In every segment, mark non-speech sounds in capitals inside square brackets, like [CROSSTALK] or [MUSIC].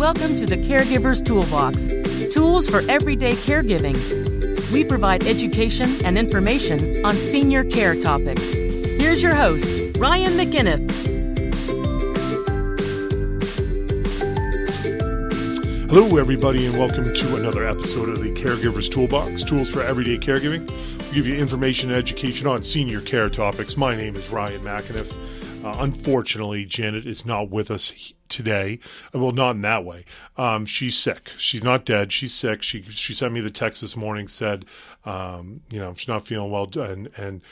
Welcome to the Caregiver's Toolbox tools for everyday caregiving. We provide education and information on senior care topics. Here's your host, Ryan McInnes. Hello, everybody, and welcome to another episode of the Caregiver's Toolbox Tools for Everyday Caregiving. We give you information and education on senior care topics. My name is Ryan McInnes. Uh, unfortunately, Janet is not with us today. Well, not in that way. Um, she's sick. She's not dead. She's sick. She she sent me the text this morning. Said, um, you know, she's not feeling well, and and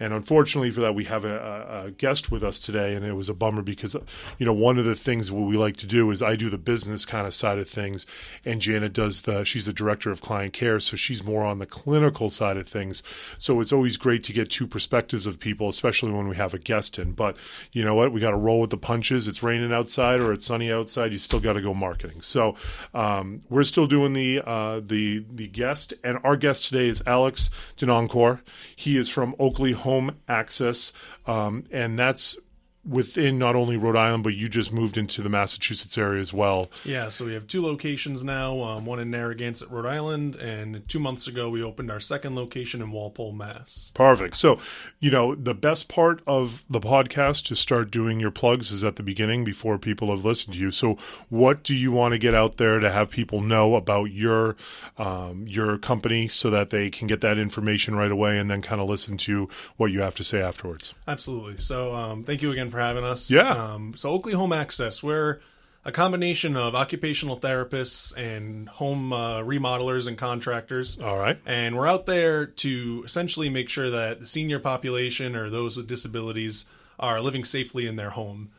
and unfortunately for that, we have a, a, guest with us today, and it was a bummer because, you know, one of the things what we like to do is I do the business kind of side of things, and Janet does the. She's the director of client care, so she's more on the clinical side of things. So it's always great to get two perspectives of people, especially when we have a guest in. But you know what? We got to roll with the punches. It's raining outside or it's sunny outside. You still got to go marketing. So um, we're still doing the uh, the the guest, and our guest today is Alex DeNoncour. He is from Oakley Home access, um, and that's within not only Rhode Island, but you just moved into the Massachusetts area as well. Yeah, so we have two locations now, um, one in Narragansett, Rhode Island, and two months ago we opened our second location in Walpole, Mass. Perfect. So, you know, the best part of the podcast to start doing your plugs is at the beginning before people have listened to you. So, what do you want to get out there to have people know about your um, your company so that they can get that information right away and then kind of listen to what you have to say afterwards? Absolutely. So, um, thank you again for having us. Yeah. Um, so Oakley Home Access, we're a combination of occupational therapists and home uh, remodelers and contractors. All right. And we're out there to essentially make sure that the senior population or those with disabilities are living safely in their home.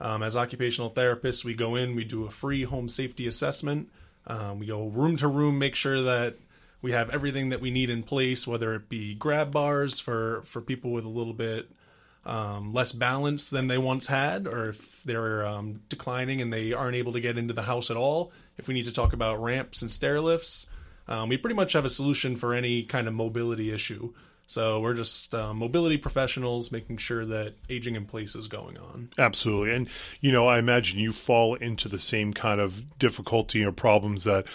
Um, as occupational therapists, we go in, we do a free home safety assessment. Um, we go room to room, make sure that we have everything that we need in place, whether it be grab bars for, for people with a little bit um, less balance than they once had, or if they're um, declining and they aren't able to get into the house at all. If we need to talk about ramps and stair lifts, um, we pretty much have a solution for any kind of mobility issue. So we're just uh, mobility professionals making sure that aging in place is going on. Absolutely. And, you know, I imagine you fall into the same kind of difficulty or problems that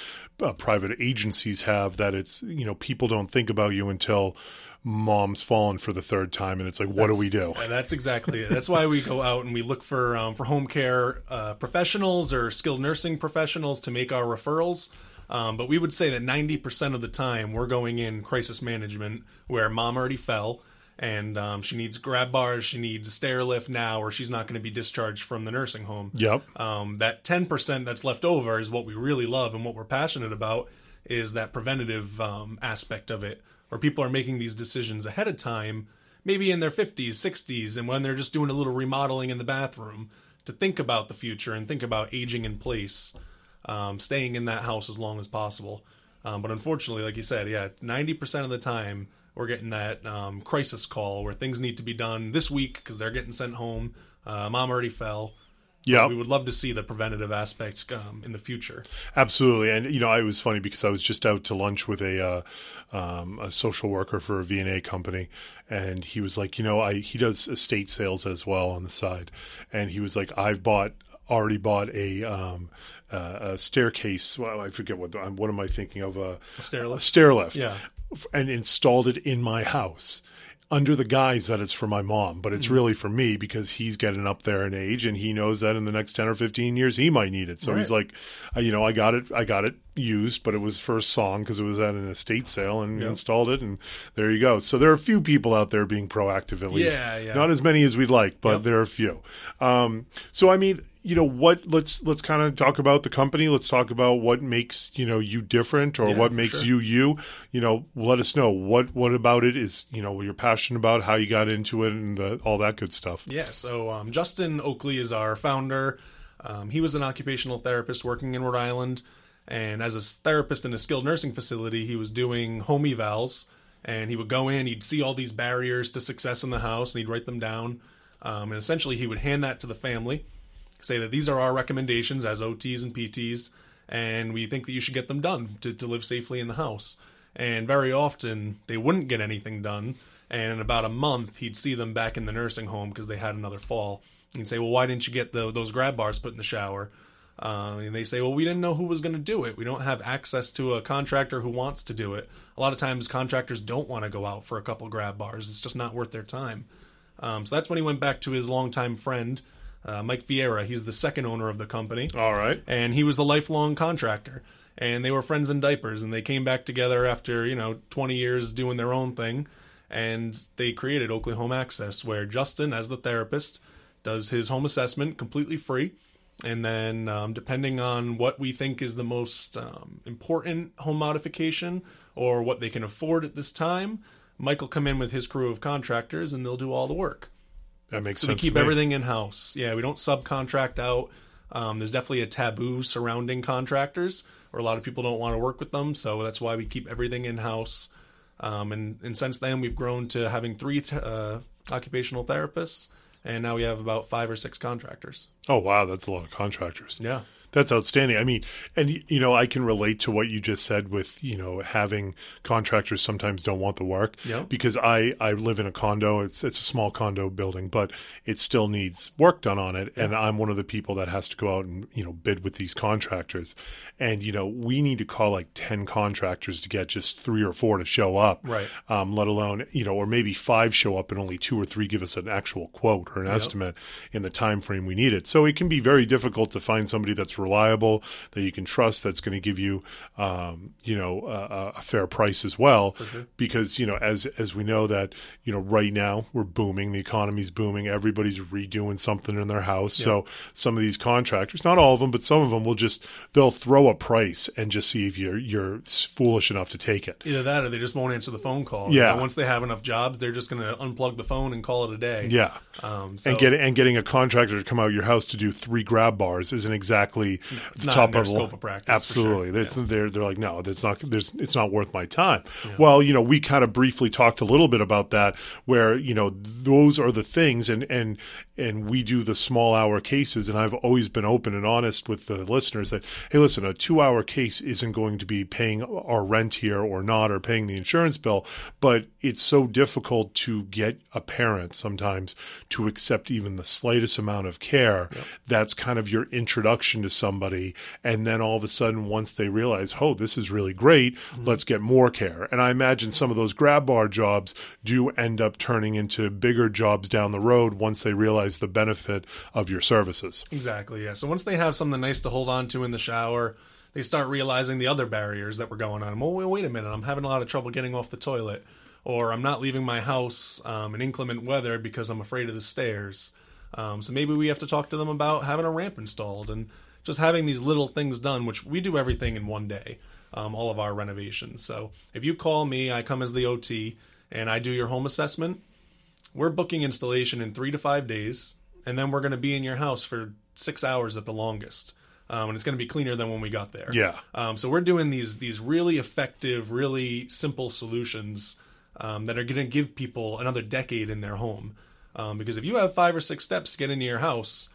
uh, private agencies have that it's, you know, people don't think about you until mom's fallen for the third time, and it's like, what that's, do we do? and That's exactly it. That's why we go out and we look for um, for home care uh, professionals or skilled nursing professionals to make our referrals. Um, but we would say that 90% of the time we're going in crisis management where mom already fell and um, she needs grab bars, she needs a stair lift now, or she's not going to be discharged from the nursing home. Yep. Um, that 10% that's left over is what we really love and what we're passionate about is that preventative um, aspect of it where people are making these decisions ahead of time, maybe in their 50s, 60s, and when they're just doing a little remodeling in the bathroom to think about the future and think about aging in place, um, staying in that house as long as possible. Um, but unfortunately, like you said, yeah, 90% of the time we're getting that um, crisis call where things need to be done this week because they're getting sent home. Uh, mom already fell. Yeah, we would love to see the preventative aspects um, in the future. Absolutely, and you know, I was funny because I was just out to lunch with a uh, um, a social worker for a VNA company, and he was like, you know, I he does estate sales as well on the side, and he was like, I've bought already bought a um, uh, a staircase. Well, I forget what what am I thinking of a, a stair lift. A stair lift. Yeah, and installed it in my house under the guise that it's for my mom, but it's mm-hmm. really for me because he's getting up there in age and he knows that in the next 10 or 15 years he might need it. So right. he's like, uh, you know, I got it, I got it used, but it was for a song because it was at an estate sale and yep. installed it. And there you go. So there are a few people out there being proactive, at least. Yeah, yeah. Not as many as we'd like, but yep. there are a few. Um, so, I mean, you know what let's let's kind of talk about the company. Let's talk about what makes you know you different or yeah, what makes sure. you you. You know let us know what what about it is you know what you're passionate about how you got into it and the, all that good stuff. Yeah so um, justin oakley is our founder. Um, he was an occupational therapist working in rhode island and as a therapist in a skilled nursing facility he was doing home evals and he would go in he'd see all these barriers to success in the house and he'd write them down. Um, and essentially he would hand that to the family say that these are our recommendations as OTs and PTs, and we think that you should get them done to, to live safely in the house. And very often they wouldn't get anything done, and in about a month he'd see them back in the nursing home because they had another fall. He'd say, "Well, why didn't you get the, those grab bars put in the shower?" Uh, and they say, well, we didn't know who was going to do it. We don't have access to a contractor who wants to do it. A lot of times, contractors don't want to go out for a couple grab bars. It's just not worth their time. Um, so that's when he went back to his longtime friend, uh, Mike Vieira. He's the second owner of the company. All right. And he was a lifelong contractor. And they were friends in diapers. And they came back together after, you know, 20 years doing their own thing. And they created Oakley Home Access, where Justin, as the therapist, does his home assessment completely free. And then, um, depending on what we think is the most um, important home modification or what they can afford at this time, Mike will come in with his crew of contractors and they'll do all the work. That makes So sense. we keep everything in house. Yeah, we don't subcontract out. Um, there's definitely a taboo surrounding contractors, or a lot of people don't want to work with them. So that's why we keep everything in house. Um, and, and since then, we've grown to having three th- uh, occupational therapists, and now we have about five or six contractors. Oh wow, that's a lot of contractors. Yeah. That's outstanding. I mean, and you know, I can relate to what you just said with you know having contractors sometimes don't want the work. Yeah. Because I I live in a condo. It's it's a small condo building, but it still needs work done on it. And I'm one of the people that has to go out and you know bid with these contractors. And you know, we need to call like ten contractors to get just three or four to show up. Right. Um, let alone you know, or maybe five show up and only two or three give us an actual quote or an estimate in the time frame we need it. So it can be very difficult to find somebody that's reliable that you can trust that's going to give you, um, you know, a, a fair price as well. Because you know, as as we know that you know, right now we're booming, the economy's booming, everybody's redoing something in their house. So some of these contractors, not all of them, but some of them will just they'll throw a price and just see if you're you're foolish enough to take it. Either that or they just won't answer the phone call. Yeah. once they have enough jobs, they're just going to unplug the phone and call it a day. Yeah. Um, so and get and getting a contractor to come out your house to do three grab bars isn't exactly it's the top in their of the scope of practice, Absolutely, sure. It's- they're they're like no, that's not there's it's not worth my time. Well, you know, we kind of briefly talked a little bit about that, where you know those are the things, and and and we do the small hour cases, and I've always been open and honest with the listeners that hey, listen, a two hour case isn't going to be paying our rent here or not, or paying the insurance bill, but it's so difficult to get a parent sometimes to accept even the slightest amount of care. That's kind of your introduction to somebody. And then all of a sudden, once they realize, oh, this is really great, mm-hmm. let's get more care. And I imagine some of those grab bar jobs do end up turning into bigger jobs down the road once they realize the benefit of your services. Exactly, yeah. So once they have something nice to hold on to in the shower, they start realizing the other barriers that were going on. Well, wait, wait a minute, I'm having a lot of trouble getting off the toilet, or I'm not leaving my house um, in inclement weather because I'm afraid of the stairs. Um, so maybe we have to talk to them about having a ramp installed and just having these little things done, which we do everything in one day, um, all of our renovations. So if you call me, I come as the OT and I do your home assessment we're booking installation in three to five days, and then we're going to be in your house for six hours at the longest. Um, and it's going to be cleaner than when we got there. Yeah. Um, so we're doing these these really effective, really simple solutions um, that are going to give people another decade in their home. Um, because if you have five or six steps to get into your house,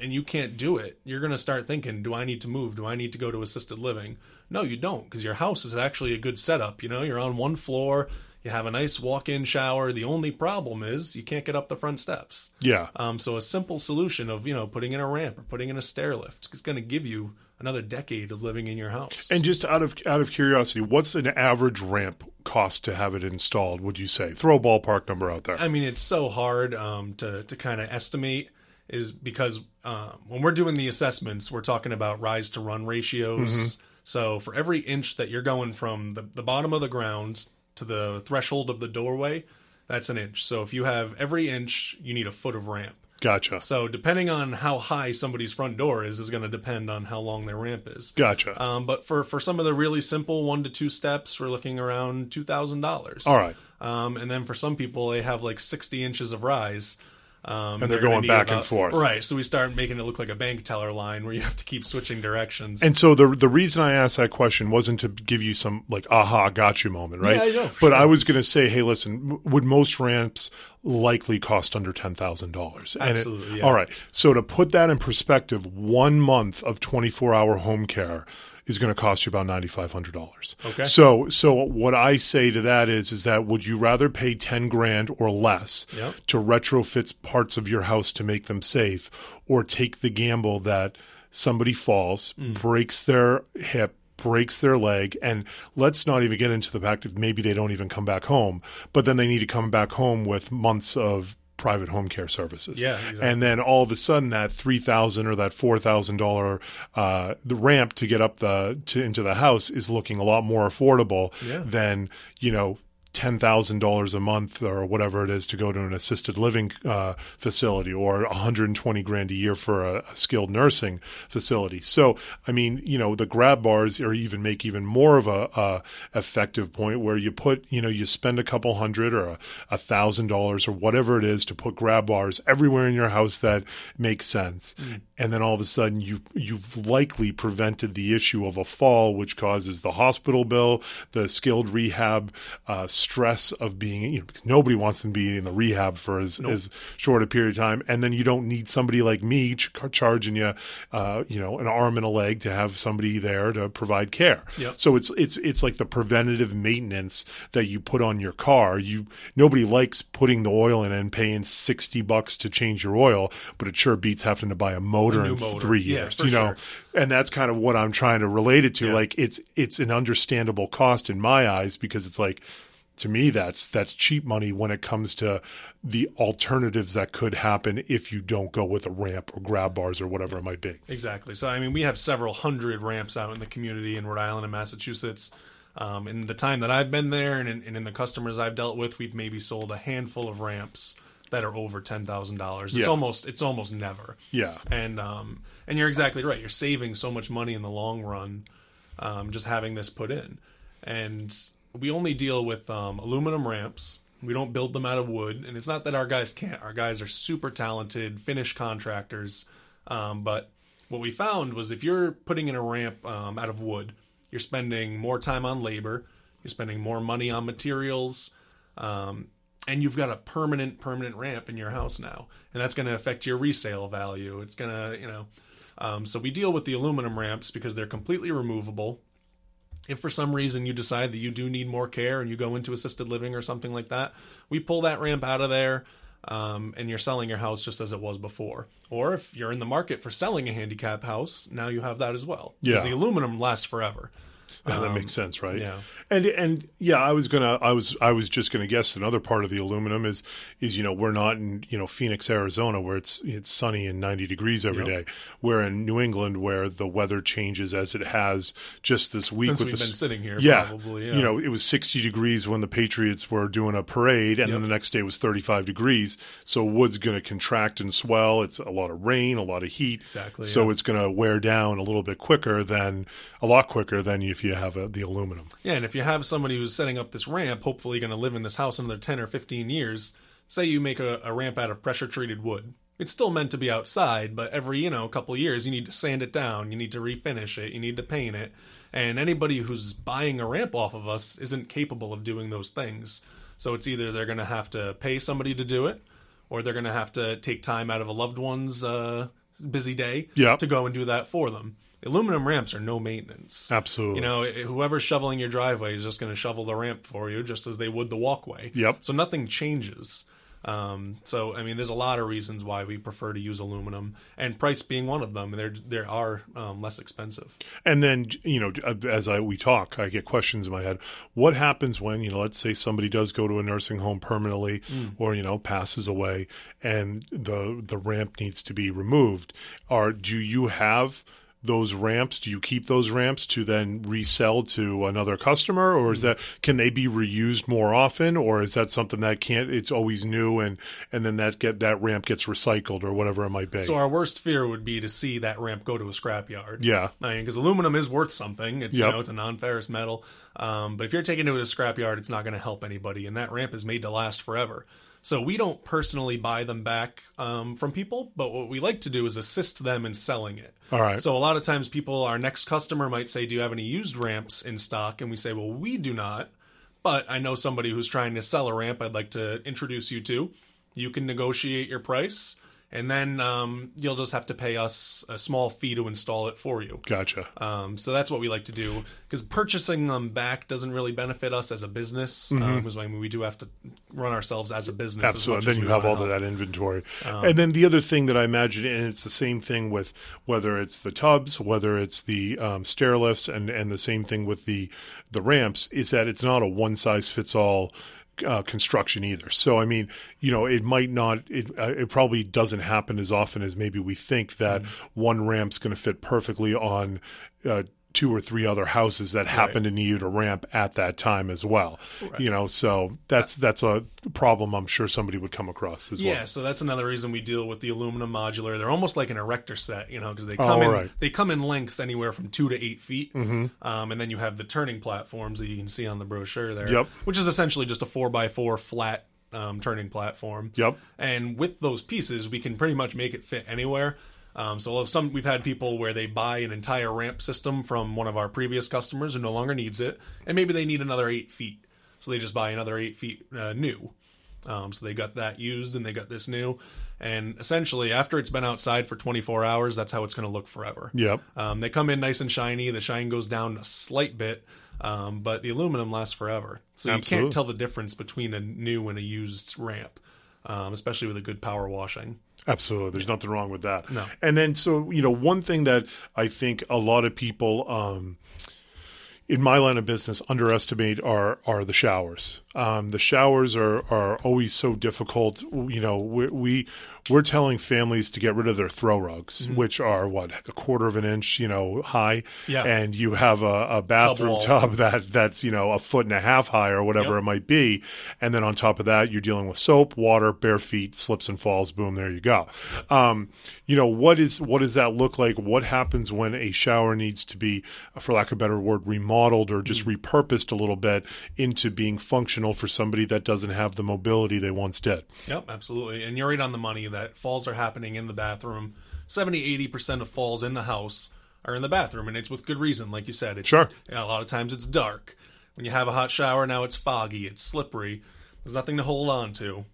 and you can't do it, you're going to start thinking, do I need to move? Do I need to go to assisted living? No, you don't, because your house is actually a good setup. You know, you're on one floor, you have a nice walk in shower. The only problem is you can't get up the front steps. Yeah. Um, so a simple solution of, you know, putting in a ramp or putting in a stair lift is going to give you another decade of living in your house. And just out of out of curiosity, what's an average ramp cost to have it installed? Would you say? Throw a ballpark number out there. I mean, it's so hard um, to to kind of estimate, is because um, when we're doing the assessments, we're talking about rise to run ratios. So for every inch that you're going from the, the bottom of the ground to the threshold of the doorway, that's an inch. So if you have every inch, you need a foot of ramp. Gotcha. So depending on how high somebody's front door is, is going to depend on how long their ramp is. Gotcha. Um, but for for some of the really simple one to two steps, we're looking around two thousand dollars. All right. Um, and then for some people, they have like sixty inches of rise. Um, And they're going back and forth. Right. So we start making it look like a bank teller line where you have to keep switching directions. And so the the reason I asked that question wasn't to give you some like aha got you moment, right? Yeah, I know, but sure. I was going to say, hey, listen, would most ramps likely cost under ten thousand dollars? Absolutely, yeah. All right. So to put that in perspective, one month of twenty four hour home care is going to cost you about ninety five hundred dollars. Okay. So so what I say to that is is that would you rather pay ten grand or less Yep. to retrofit parts of your house to make them safe, or take the gamble that somebody falls, mm. breaks their hip, breaks their leg, and let's not even get into the fact that maybe they don't even come back home, but then they need to come back home with months of private home care services. Yeah, exactly. And then all of a sudden that three thousand or that four thousand dollar uh the ramp to get up the to into the house is looking a lot more affordable Yeah. than, you know, ten thousand dollars a month or whatever it is to go to an assisted living uh, facility, or one hundred and twenty grand a year for a, a skilled nursing facility. So, I mean, you know, the grab bars are even make even more of a, a effective point where you put, you know, you spend a couple hundred or a, a thousand dollars or whatever it is to put grab bars everywhere in your house that makes sense, and then all of a sudden you you've likely prevented the issue of a fall, which causes the hospital bill, the skilled rehab uh, stress of being. You know, because nobody wants to be in the rehab for as, as short a period of time, and then you don't need somebody like me ch- charging you, uh, you know, an arm and a leg to have somebody there to provide care. Yep. So it's it's it's like the preventative maintenance that you put on your car. You nobody likes putting the oil in and paying sixty bucks to change your oil, but it sure beats having to buy a motor new in motor. three Yeah, years. for you know, sure. and that's kind of what I'm trying to relate it to. Yeah. Like it's it's an understandable cost in my eyes because it's like to me that's that's cheap money when it comes to the alternatives that could happen if you don't go with a ramp or grab bars or whatever it might be. Exactly. So, I mean, we have several hundred ramps out in the community in Rhode Island and Massachusetts. Um, in the time that I've been there and in, and in the customers I've dealt with, we've maybe sold a handful of ramps that are over ten thousand dollars. It's Yeah. almost it's almost never. Yeah. And um, and you're exactly right. You're saving so much money in the long run, um, just having this put in. And we only deal with um, aluminum ramps. We don't build them out of wood. And it's not that our guys can't. Our guys are super talented, finished contractors. Um, but what we found was if you're putting in a ramp um, out of wood, you're spending more time on labor. You're spending more money on materials. Um, and you've got a permanent permanent ramp in your house now and that's going to affect your resale value it's going to you know um, so we deal with the aluminum ramps because they're completely removable if for some reason you decide that you do need more care and you go into assisted living or something like that we pull that ramp out of there um, and you're selling your house just as it was before. Or if you're in the market for selling a handicap house now you have that as well. Because Yeah. the aluminum lasts forever Yeah, that makes sense, right? Um, yeah. And and yeah, I was gonna, I was, I was just gonna guess another part of the aluminum is is you know we're not in you know Phoenix, Arizona, where it's it's sunny and ninety degrees every day. Yep. We're in New England, where the weather changes as it has just this week. Since with we've the, been sitting here, yeah, probably, yeah. you know, it was sixty degrees when the Patriots were doing a parade, and then the next day was thirty five degrees. So wood's going to contract and swell. It's a lot of rain, a lot of heat. Exactly, So yeah. it's going to wear down a little bit quicker than a lot quicker than if you have a, the aluminum. Yeah, and if you have somebody who's setting up this ramp, hopefully going to live in this house another 10 or 15 years, say you make a, a ramp out of pressure treated wood. It's still meant to be outside, but every, you know, couple of years you need to sand it down, you need to refinish it, you need to paint it. And anybody who's buying a ramp off of us isn't capable of doing those things. So it's either they're going to have to pay somebody to do it, or they're going to have to take time out of a loved one's uh, busy day Yeah. to go and do that for them. Aluminum ramps are no maintenance. Absolutely. You know, whoever's shoveling your driveway is just going to shovel the ramp for you, just as they would the walkway. Yep. So nothing changes. Um, so I mean, there's a lot of reasons why we prefer to use aluminum, and price being one of them. There, there are um, less expensive. And then, you know, as I we talk, I get questions in my head. What happens when, you know, let's say somebody does go to a nursing home permanently or, you know, passes away and the the ramp needs to be removed? Are do you have those ramps? Do you keep those ramps to then resell to another customer or is that can they be reused more often or is that something that can't it's always new and and then that get that ramp gets recycled or whatever it might be? So our worst fear would be to see that ramp go to a scrapyard. yeah. I mean, because aluminum is worth something. It's you know it's a non-ferrous metal. Um, but if you're taking it to a scrapyard, it's not going to help anybody, and that ramp is made to last forever. So we don't personally buy them back um, from people, but what we like to do is assist them in selling it. All right. So a lot of times, people, our next customer might say, "Do you have any used ramps in stock?" And we say, "Well, we do not." But I know somebody who's trying to sell a ramp. I'd like to introduce you to. You can negotiate your price. And then um, you'll just have to pay us a small fee to install it for you. Gotcha. Um, so that's what we like to do because purchasing them back doesn't really benefit us as a business. Because I mean, we do have to run ourselves as a business. as Absolutely. Then you have all of that inventory. and then the other thing that I imagine, and it's the same thing with whether it's the tubs, whether it's the um, stair lifts, and, and the same thing with the, the ramps, is that it's not a one size fits all. Uh, construction either. So I mean, you know, it might not. It uh, it probably doesn't happen as often as maybe we think that one ramp's going to fit perfectly on uh, two or three other houses that happen to need a ramp at that time as well. You know, so that's that's a problem I'm sure somebody would come across as Yeah, well. Yeah, so that's another reason we deal with the aluminum modular. They're almost like an erector set, you know, because they come Oh, in right. they come in length anywhere from two to eight feet, mm-hmm. um, and then you have the turning platforms that you can see on the brochure there, Yep. which is essentially just a four by four flat um, turning platform. Yep. And with those pieces, we can pretty much make it fit anywhere. Um, so some we've had people where they buy an entire ramp system from one of our previous customers who no longer needs it, and maybe they need another eight feet, so they just buy another eight feet uh, new. Um, so they got that used and they got this new, and essentially after it's been outside for 24 hours, that's how it's going to look forever. Yep. Um, they come in nice and shiny. The shine goes down a slight bit, um, but the aluminum lasts forever. So you can't tell the difference between a new and a used ramp, um, especially with a good power washing. Absolutely. There's nothing wrong with that. No. And then, so, you know, one thing that I think a lot of people um, in my line of business underestimate are are the showers. Um, the showers are, are always so difficult. You know, we, we we're telling families to get rid of their throw rugs, which are what a quarter of an inch, you know, high, Yeah. and you have a, a bathroom wall. tub that that's you know a foot and a half high or whatever Yep. it might be, and then on top of that you're dealing with soap, water, bare feet, slips and falls. Boom, there you go. Um, you know what is what does that look like? What happens when a shower needs to be, for lack of a better word, remodeled or just repurposed a little bit into being functional for somebody that doesn't have the mobility they once did? Yep, absolutely. And you're right on the money that falls are happening in the bathroom. 70 80% of falls in the house are in the bathroom, and it's with good reason. Like you said, it's, Sure. you know, a lot of times it's dark. When you have a hot shower, now it's foggy, it's slippery, there's nothing to hold on to.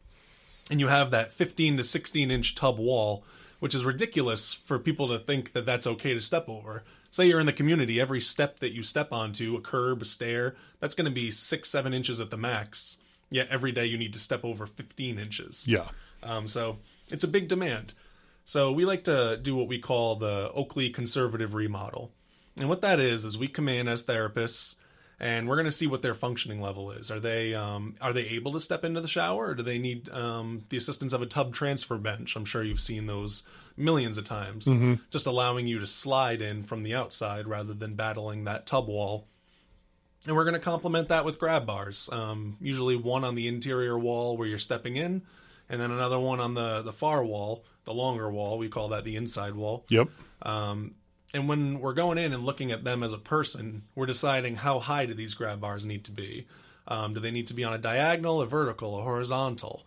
And you have that 15 to 16 inch tub wall, which is ridiculous for people to think that that's okay to step over. Say you're in the community, every step that you step onto, a curb, a stair, that's going to be six, seven inches at the max. Yet every day you need to step over 15 inches. Yeah. Um, so it's a big demand. So we like to do what we call the Oakley conservative remodel. And what that is is we come in as therapists and we're going to see what their functioning level is. Are they um, are they able to step into the shower or do they need um, the assistance of a tub transfer bench? I'm sure you've seen those millions of times. Just allowing you to slide in from the outside rather than battling that tub wall and we're going to complement that with grab bars. Um, usually one on the interior wall where you're stepping in, and then another one on the the far wall, the longer wall. We call that the inside wall. Yep. And when we're going in and looking at them as a person, we're deciding how high do these grab bars need to be. Um, do they need to be on a diagonal, a vertical, a horizontal?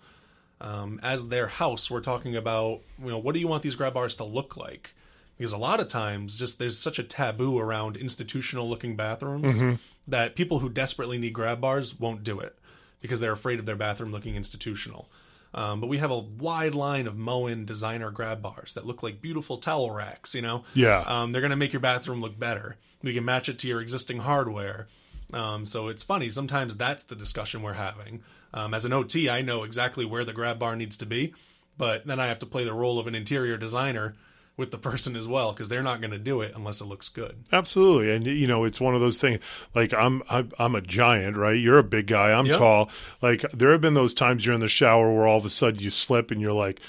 Um, as their house, we're talking about you know what do you want these grab bars to look like? Because a lot of times, just there's such a taboo around institutional looking bathrooms that people who desperately need grab bars won't do it because they're afraid of their bathroom looking institutional. Um, but we have a wide line of Moen designer grab bars that look like beautiful towel racks. You know, Yeah. um, they're going to make your bathroom look better. We can match it to your existing hardware. Um, so it's funny. Sometimes that's the discussion we're having. Um, as an OT, I know exactly where the grab bar needs to be, but then I have to play the role of an interior designer with the person as well because they're not going to do it unless it looks good. Absolutely, and you know it's one of those things. Like I'm, I'm, I'm a giant, right? You're a big guy. I'm Yep. tall. Like there have been those times you're in the shower where all of a sudden you slip and you're like,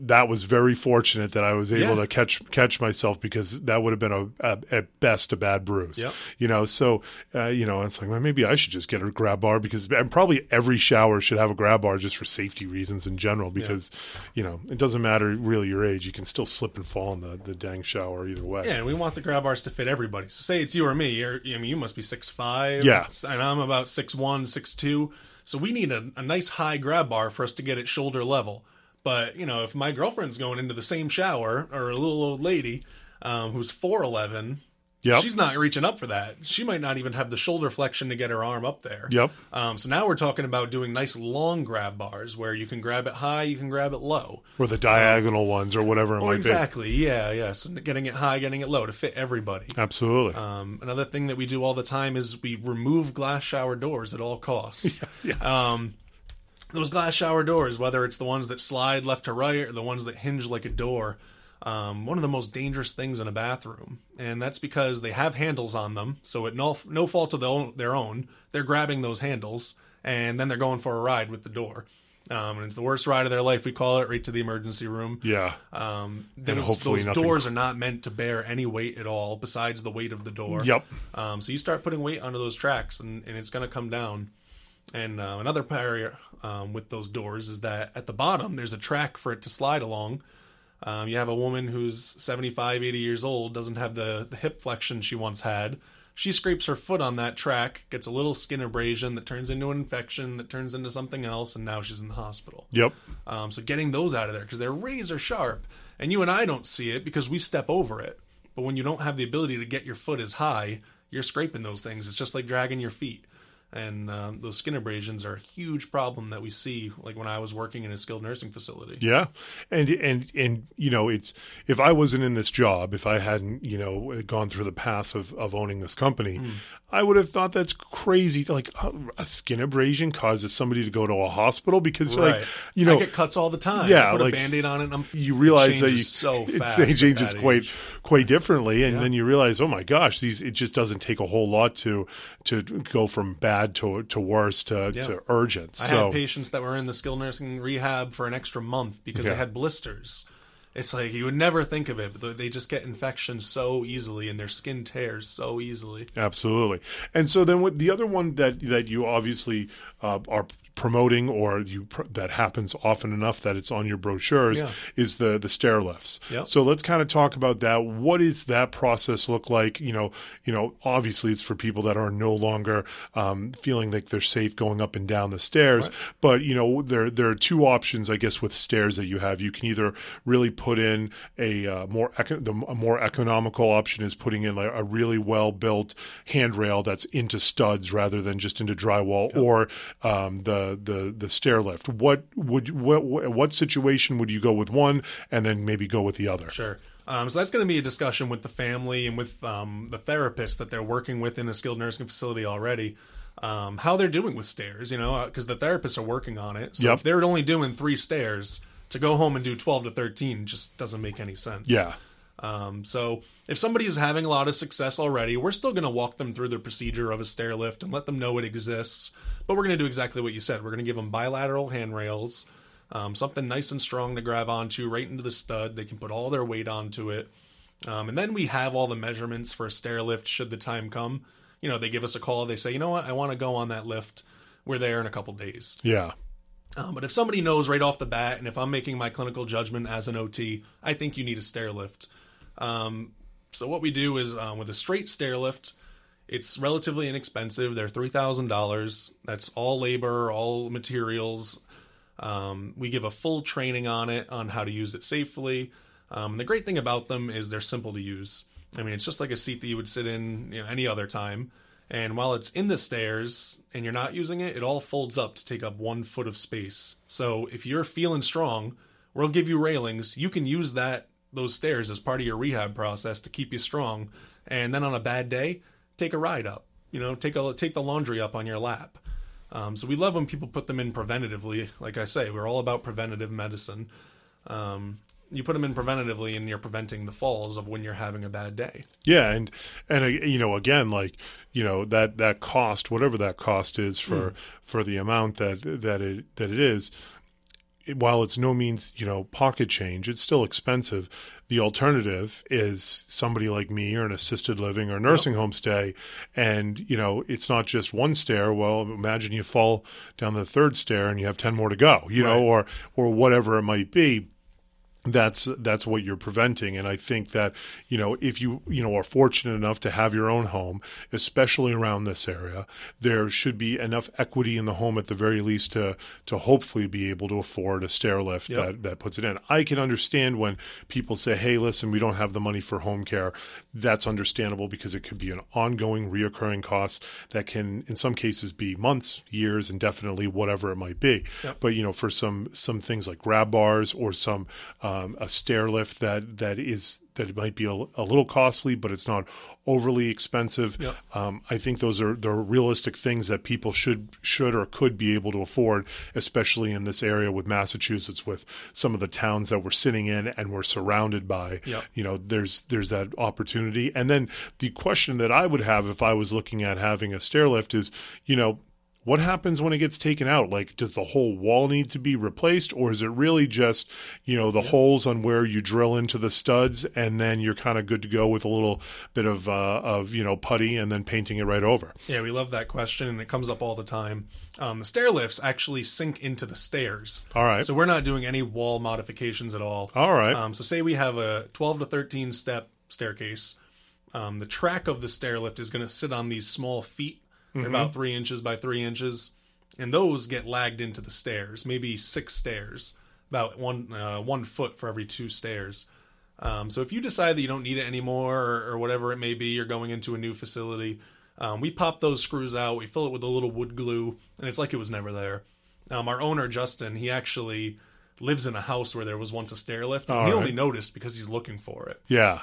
"That was very fortunate that I was able Yeah. to catch catch myself because that would have been a, a at best a bad bruise." Yep. You know, so uh, you know it's like well, maybe I should just get a grab bar because and probably every shower should have a grab bar just for safety reasons in general because you know it doesn't matter really your age. You can still slip and fall in the the dang shower either way. Yeah, and we want the grab bars to fit everybody. So say it's you or me. You're, I mean, you must be six five. Yeah. and I'm about six one, six two. So we need a, a nice high grab bar for us to get it shoulder level. But you know, if my girlfriend's going into the same shower or a little old lady um, who's four eleven, Yep. She's not reaching up for that. She might not even have the shoulder flexion to get her arm up there. Yep. Um, so now we're talking about doing nice long grab bars where you can grab it high, you can grab it low. or the diagonal ones or whatever it Oh, might exactly. Yeah, yeah. So getting it high, getting it low to fit everybody. Absolutely. Um, another thing that we do all the time is we remove glass shower doors at all costs. [LAUGHS] Um, those glass shower doors, whether it's the ones that slide left to right or the ones that hinge like a door, um, one of the most dangerous things in a bathroom, and that's because they have handles on them. So at no no fault of their own, their own, they're grabbing those handles and then they're going for a ride with the door. Um, and it's the worst ride of their life. We call it right to the emergency room. yeah. Um, those, those nothing- doors are not meant to bear any weight at all besides the weight of the door. Yep. Um, so you start putting weight onto those tracks, and, and it's going to come down. And uh, another barrier um, with those doors is that at the bottom there's a track for it to slide along. Um, you have a woman who's 75, 80 years old, doesn't have the, the hip flexion she once had. She scrapes her foot on that track, gets a little skin abrasion that turns into an infection, that turns into something else, and now she's in the hospital. Yep. Um, so getting those out of there because they're razor sharp, and you and I don't see it because we step over it. But when you don't have the ability to get your foot as high, you're scraping those things. It's just like dragging your feet. And um, those skin abrasions are a huge problem that we see. Like when I was working in a skilled nursing facility. Yeah, and and and you know, it's if I wasn't in this job, if I hadn't you know gone through the path of of owning this company, Hmm. I would have thought that's crazy. Like a skin abrasion causes somebody to go to a hospital because Right. like you know I get cuts all the time. Yeah, I put like, a band-aid on it and I'm you realize it that you changes so [LAUGHS] it fast. changes at that quite age. quite differently, and then you realize, oh my gosh, these it just doesn't take a whole lot to to go from bad to to worse to to urgent. I so had patients that were in the skilled nursing rehab for an extra month because Yeah. they had blisters. It's like you would never think of it, but they just get infections so easily and their skin tears so easily. Absolutely. And so then with the other one that that you obviously uh, are promoting or you pr- that happens often enough that it's on your brochures Yeah. is the the stair lifts. Yep. So let's kind of talk about that. What does that process look like? You know, you know, obviously it's for people that are no longer um, feeling like they're safe going up and down the stairs. But you know, there there are two options, I guess, with stairs that you have. You can either really put in a uh, more eco- the a more economical option is putting in like a really well built handrail that's into studs rather than just into drywall, or um, the the the stair lift. What would what what situation would you go with one and then maybe go with the other? Sure. Um, so that's going to be a discussion with the family and with um, the therapist that they're working with in a skilled nursing facility already. Um, how they're doing with stairs, you know, because the therapists are working on it. So Yep. if they're only doing three stairs, to go home and do 12 to 13 just doesn't make any sense. Yeah. Um, so if somebody is having a lot of success already, we're still going to walk them through the procedure of a stair lift and let them know it exists. But we're going to do exactly what you said. We're going to give them bilateral handrails, um, something nice and strong to grab onto right into the stud. They can put all their weight onto it. Um, and then we have all the measurements for a stair lift should the time come. You know, they give us a call. They say, you know what, I want to go on that lift. We're there in a couple days. Yeah. Um, but if somebody knows right off the bat, and if I'm making my clinical judgment as an OT, I think you need a stair lift. Um, so what we do is um, with a straight stair lift, it's relatively inexpensive. They're three thousand dollars. That's all labor, all materials. Um, we give a full training on it on how to use it safely. Um, the great thing about them is they're simple to use. I mean, it's just like a seat that you would sit in you know, any other time. And while it's in the stairs and you're not using it, it all folds up to take up one foot of space. So if you're feeling strong, we'll give you railings. You can use that those stairs as part of your rehab process to keep you strong. And then on a bad day, take a ride up. You know, take a take the laundry up on your lap. Um, so we love when people put them in preventatively. Like I say, we're all about preventative medicine. Um, you put them in preventatively, and you're preventing the falls of when you're having a bad day. Yeah, and and uh, you know, again, like you know that that cost, whatever that cost is for for the amount that that it that it is, while it's no means you know pocket change, it's still expensive. The alternative is somebody like me or an assisted living or nursing home stay, and you know it's not just one stair. Well, imagine you fall down the third stair and you have ten more to go, you know, or or whatever it might be that's that's what you're preventing and i think that you know if you you know are fortunate enough to have your own home especially around this area there should be enough equity in the home at the very least to to hopefully be able to afford a stair lift Yep. that that puts it in i can understand when people say hey listen we don't have the money for home care that's understandable because it could be an ongoing reoccurring cost that can in some cases be months years and definitely whatever it might be Yep. but you know for some some things like grab bars or some uh, um, a stair lift that that is that it might be a, a little costly but it's not overly expensive Yep. um, i think those are they're realistic things that people should should or could be able to afford especially in this area with massachusetts with some of the towns that we're sitting in and we're surrounded by Yep. you know there's there's that opportunity and then the question that i would have if i was looking at having a stair lift is you know what happens when it gets taken out like does the whole wall need to be replaced or is it really just you know the holes on where you drill into the studs and then you're kind of good to go with a little bit of uh, of you know putty and then painting it right over Yeah, we love that question, and it comes up all the time. Um, the stair lifts actually sink into the stairs. All right. So we're not doing any wall modifications at all. all right Um, so say we have a 12 to 13 step staircase. Um, the track of the stair lift is going to sit on these small feet, They're Mm-hmm. about three inches by three inches, and those get lagged into the stairs. Maybe six stairs, about one uh, one foot for every two stairs. Um, so if you decide that you don't need it anymore, or, or whatever it may be, you're going into a new facility. Um, we pop those screws out. We fill it with a little wood glue, and it's like it was never there. Um, our owner Justin, he actually lives in a house where there was once a stair lift. And All he right. only noticed because he's looking for it. yeah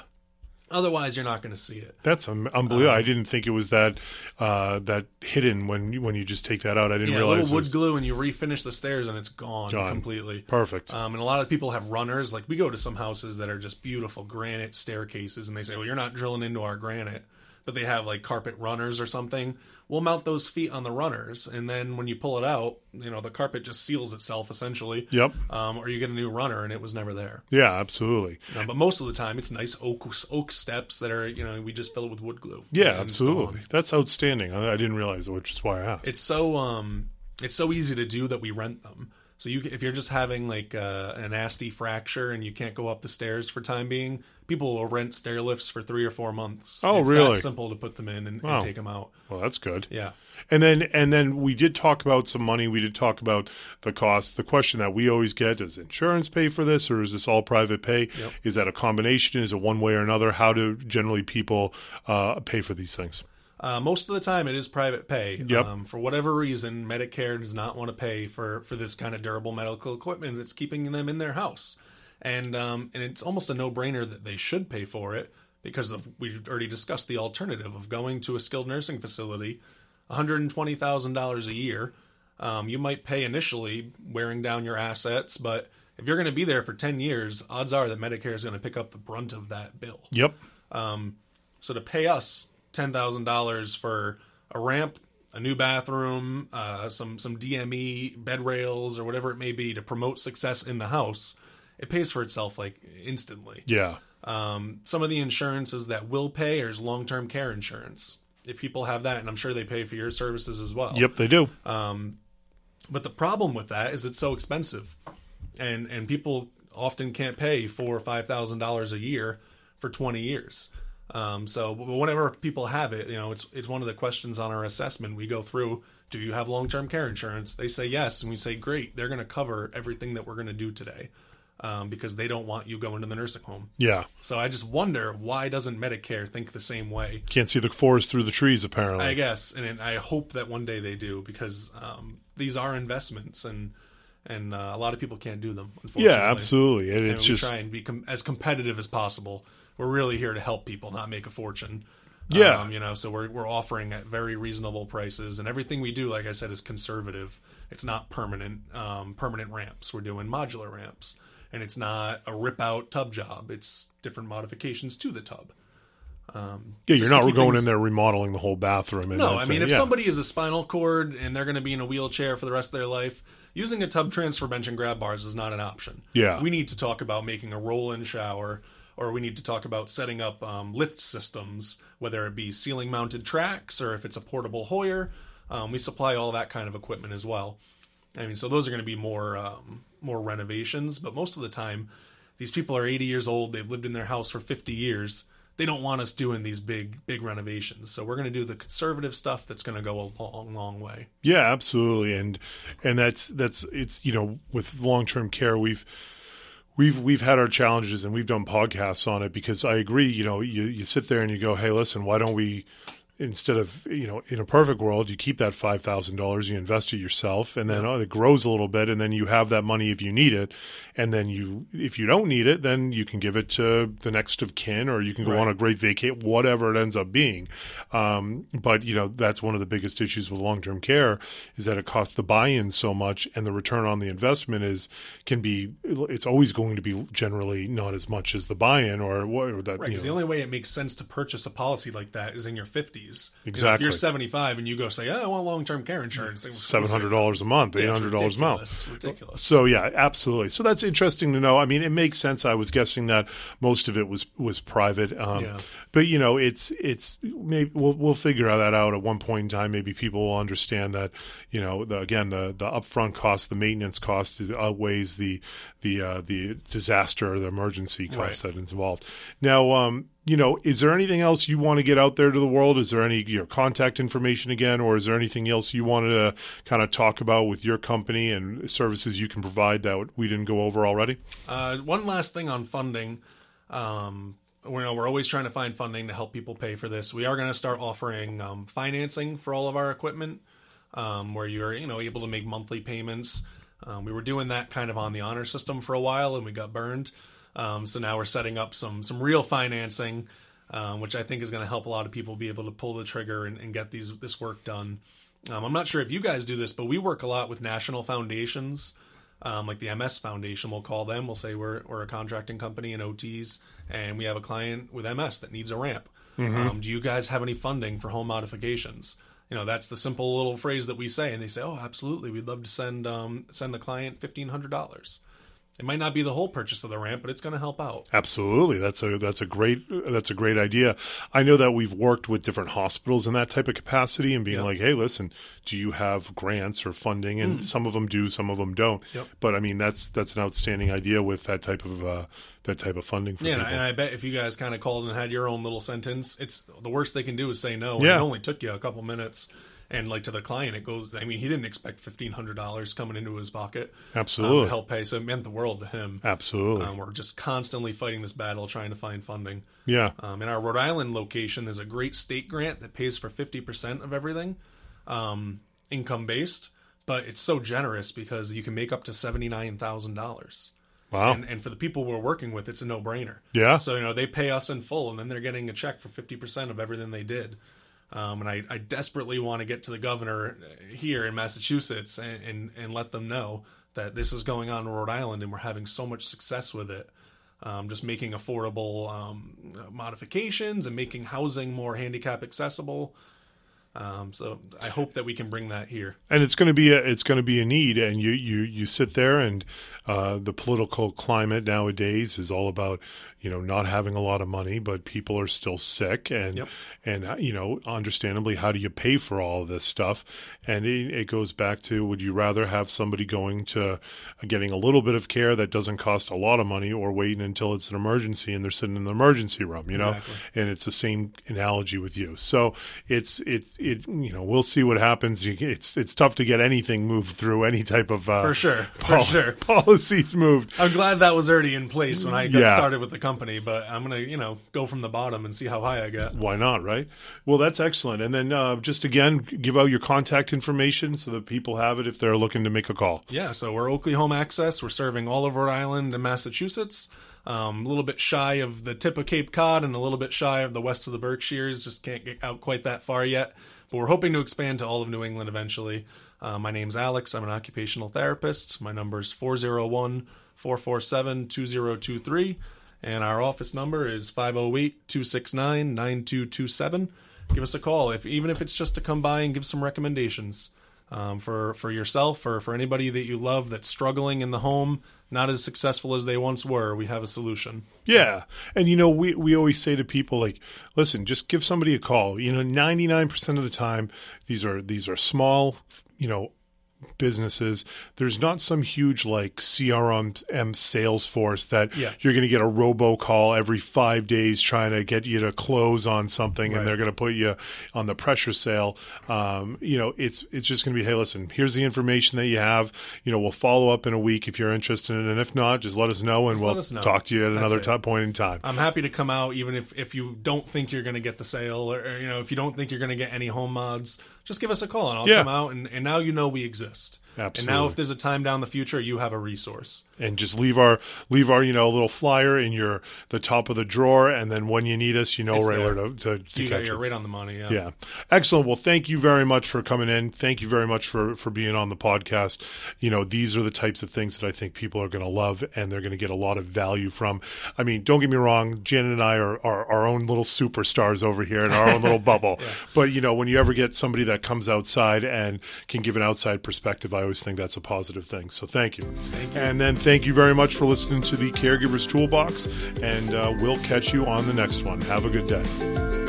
Otherwise, you're not going to see it. that's un- unbelievable Um, i didn't think it was that uh, that hidden when you, when you just take that out i didn't Yeah, realize little wood was glue, and you refinish the stairs, and it's gone, Gone. completely. perfect Um, and a lot of people have runners. Like we go to some houses that are just beautiful granite staircases, and they say, "Well, you're not drilling into our granite," but they have like carpet runners or something. We'll mount those feet on the runners, and then when you pull it out, you know the carpet just seals itself essentially. yep Um, or you get a new runner, and it was never there. yeah absolutely Uh, but most of the time, it's nice oak oak steps that are you know we just fill it with wood glue. Yeah, absolutely. That's outstanding. I, I didn't realize it, which is why I asked. It's so um it's so easy to do that we rent them. So you if you're just having like uh, a nasty fracture and you can't go up the stairs for time being, people will rent stair lifts for three or four months. Oh, it's really? That simple to put them in and, Wow. and take them out. well, that's good. Yeah. And then and then we did talk about some money. We did talk about the cost. The question that we always get: Does insurance pay for this, or is this all private pay? Yep. Is that a combination? Is it one way or another? How do generally people uh, pay for these things? Uh, most of the time, it is private pay. Yep. Um, for whatever reason, Medicare does not want to pay for for this kind of durable medical equipment that's keeping them in their house, and um, and it's almost a no brainer that they should pay for it because of we've already discussed the alternative of going to a skilled nursing facility, one hundred and twenty thousand dollars a year. Um, you might pay initially, wearing down your assets, but if you're going to be there for ten years, odds are that Medicare is going to pick up the brunt of that bill. Yep. So to pay us ten thousand dollars for a ramp, a new bathroom, uh, some some DME bed rails or whatever it may be to promote success in the house, it pays for itself like instantly. Yeah. Um, some of the insurances that will pay is long term care insurance. If people have that, and I'm sure they pay for your services as well. Yep. They do. But the problem with that is it's so expensive, and and people often can't pay four or five thousand dollars a year for twenty years. Um, so whenever people have it, you know, it's it's one of the questions on our assessment. We go through: Do you have long term care insurance? They say yes, and we say great. They're going to cover everything that we're going to do today, um, because they don't want you going to the nursing home. yeah. So I just wonder why doesn't Medicare think the same way? Can't see the forest through the trees. Apparently. I guess, and I hope that one day they do because um, these are investments, and and uh, a lot of people can't do them. Unfortunately, yeah. Absolutely. And And it's just try and be com- as competitive as possible. We're really here to help people, not make a fortune. Yeah. um, you know, so we're we're offering at very reasonable prices, and everything we do, like I said, is conservative. It's not permanent um, permanent ramps. We're doing modular ramps, and it's not a rip out tub job. It's different modifications to the tub. yeah. You're not going things- in there remodeling the whole bathroom. And No, I mean, it. if Yeah. somebody is a spinal cord and they're going to be in a wheelchair for the rest of their life, using a tub transfer bench and grab bars is not an option. Yeah. We need to talk about making a roll in shower, or we need to talk about setting up um, lift systems, whether it be ceiling mounted tracks or if it's a portable Hoyer. Um, we supply all that kind of equipment as well. I mean, so those are going to be more um, more renovations, but most of the time, these people are 80 years old. They've lived in their house for 50 years. They don't want us doing these big, big renovations. So we're going to do the conservative stuff that's going to go a long, long way. Yeah, absolutely. And and that's that's it's you know with long term care we've we've we've had our challenges and we've done podcasts on it because I agree. You know, you you sit there and you go, hey, listen, why don't we instead of you know in a perfect world you keep that five thousand dollars you invest it yourself and then oh, it grows a little bit and then you have that money if you need it and then you if you don't need it then you can give it to the next of kin or you can go Right. on a great vacate whatever it ends up being um, but you know that's one of the biggest issues with long-term care is that it costs the buy-in so much and the return on the investment is can be it's always going to be generally not as much as the buy-in or what or that Right, you because the only way it makes sense to purchase a policy like that is in your 50s. You know, if Exactly. you're 75 and you go say, oh, I want long term care insurance. seven hundred dollars a month, eight Yeah, it's hundred dollars a month. ridiculous, Ridiculous. So yeah, absolutely. So that's interesting to know. I mean, it makes sense. I was guessing that most of it was was private, um, Yeah. but you know, it's it's maybe we'll we'll figure that out at one point in time. Maybe people will understand that you know the, again the the upfront cost, the maintenance cost outweighs the the uh, the disaster or the emergency cost Right. that is involved. Now, um, you know, is there anything else you want to get out there to the world? Is there any your contact information again, or is there anything else you wanted to kind of talk about with your company and services you can provide that we didn't go over already? Uh, one last thing on funding. Um, we know we're always trying to find funding to help people pay for this. We are going to start offering um, financing for all of our equipment, um, where you're you know able to make monthly payments. Um, we were doing that kind of on the honor system for a while, and we got burned. Um, so now we're setting up some some real financing, um, which I think is going to help a lot of people be able to pull the trigger and, and get these this work done. Um, I'm not sure if you guys do this, but we work a lot with national foundations um, like the MS Foundation, we'll call them. We'll say we're, we're a contracting company in OTs, and we have a client with MS that needs a ramp. Um, do you guys have any funding for home modifications? You know, that's the simple little phrase that we say, and they say, "Oh, absolutely, we'd love to send um, send the client fifteen hundred dollars." It might not be the whole purchase of the ramp, but it's going to help out. Absolutely, that's a that's a great that's a great idea. I know that we've worked with different hospitals in that type of capacity and being Yeah. like, hey, listen, do you have grants or funding? And some of them do, some of them don't. Yep. But I mean, that's that's an outstanding idea with that type of uh, that type of funding for Yeah, and I, people. and I bet if you guys kind of called and had your own little sentence, it's the worst they can do is say no. Yeah. it only took you a couple minutes. And like to the client, it goes. I mean, he didn't expect fifteen hundred dollars coming into his pocket. um, Absolutely. to help pay. So it meant the world to him. Absolutely, Um, we're just constantly fighting this battle, trying to find funding. yeah. Um, in our Rhode Island location, there's a great state grant that pays for 50% of everything, um, income based, but it's so generous because you can make up to $79,000. Wow. And, and for the people we're working with, it's a no brainer. Yeah. So, you know, they pay us in full and then they're getting a check for 50% of everything they did. Um, and I, I desperately want to get to the governor here in Massachusetts and, and, and let them know that this is going on in Rhode Island and we're having so much success with it. Um, just making affordable um, modifications and making housing more handicap accessible. Um, so I hope that we can bring that here. and it's going to be a it's going to be a need and you you you sit there and uh, the political climate nowadays is all about you know not having a lot of money but people are still sick and Yep. and uh, you know understandably how do you pay for all this stuff and it, it goes back to would you rather have somebody going to getting a little bit of care that doesn't cost a lot of money or waiting until it's an emergency and they're sitting in the emergency room you know Exactly. and it's the same analogy with you. So it's it's it you know we'll see what happens. It's it's tough to get anything moved through any type of uh, For sure, for sure. [LAUGHS] policies moved. I'm glad that was already in place when I got Yeah. started with the company, but I'm gonna, you know, go from the bottom and see how high I get. Why not, right? Well, that's excellent. And then uh, just again, give out your contact information so that people have it if they're looking to make a call. Yeah, so we're Oakley Home Access. We're serving all of Rhode Island and Massachusetts. Um, a little bit shy of the tip of Cape Cod and a little bit shy of the west of the Berkshires. Just can't get out quite that far yet. But we're hoping to expand to all of New England eventually. Uh, my name's Alex. I'm an occupational therapist. My number is 401 447 2023. And our office number is 508 269 9227. Give us a call, if even if it's just to come by and give some recommendations um, for for yourself or for anybody that you love that's struggling in the home, not as successful as they once were. We have a solution. Yeah. And you know, we, we always say to people like, listen, just give somebody a call. You know, 99% of the time these are these are small, you know, businesses, there's not some huge like CRM sales force that Yeah. you're going to get a robocall every five days trying to get you to close on something, Right. and they're going to put you on the pressure sale. Um, you know, it's it's just going to be, hey, listen, here's the information that you have. You know, we'll follow up in a week if you're interested, and if not, just let us know, and Just we'll know. talk to you at That's another it. ti- point in time. I'm happy to come out even if, if you don't think you're going to get the sale or, or, you know if you don't think you're going to get any home mods just give us a call and I'll Yeah. come out and, and now you know we exist and now if there's a time down the future you have a resource and just leave our leave our you know little flyer in your the top of the drawer, and then when you need us, you know It's right there. where to, to, to you catch you're right on the money yeah. Yeah. Excellent. Well, thank you very much for coming in. Thank you very much for, for being on the podcast. You know, these are the types of things that I think people are going to love and they're going to get a lot of value from. I mean, don't get me wrong. Jen and I are, are our own little superstars over here in our own little [LAUGHS] bubble. But, you know, when you ever get somebody that comes outside and can give an outside perspective, I always think that's a positive thing. So thank you. Thank you. And then thank you very much for listening to the Caregivers Toolbox. And uh, we'll catch you on the next one. Have a good day.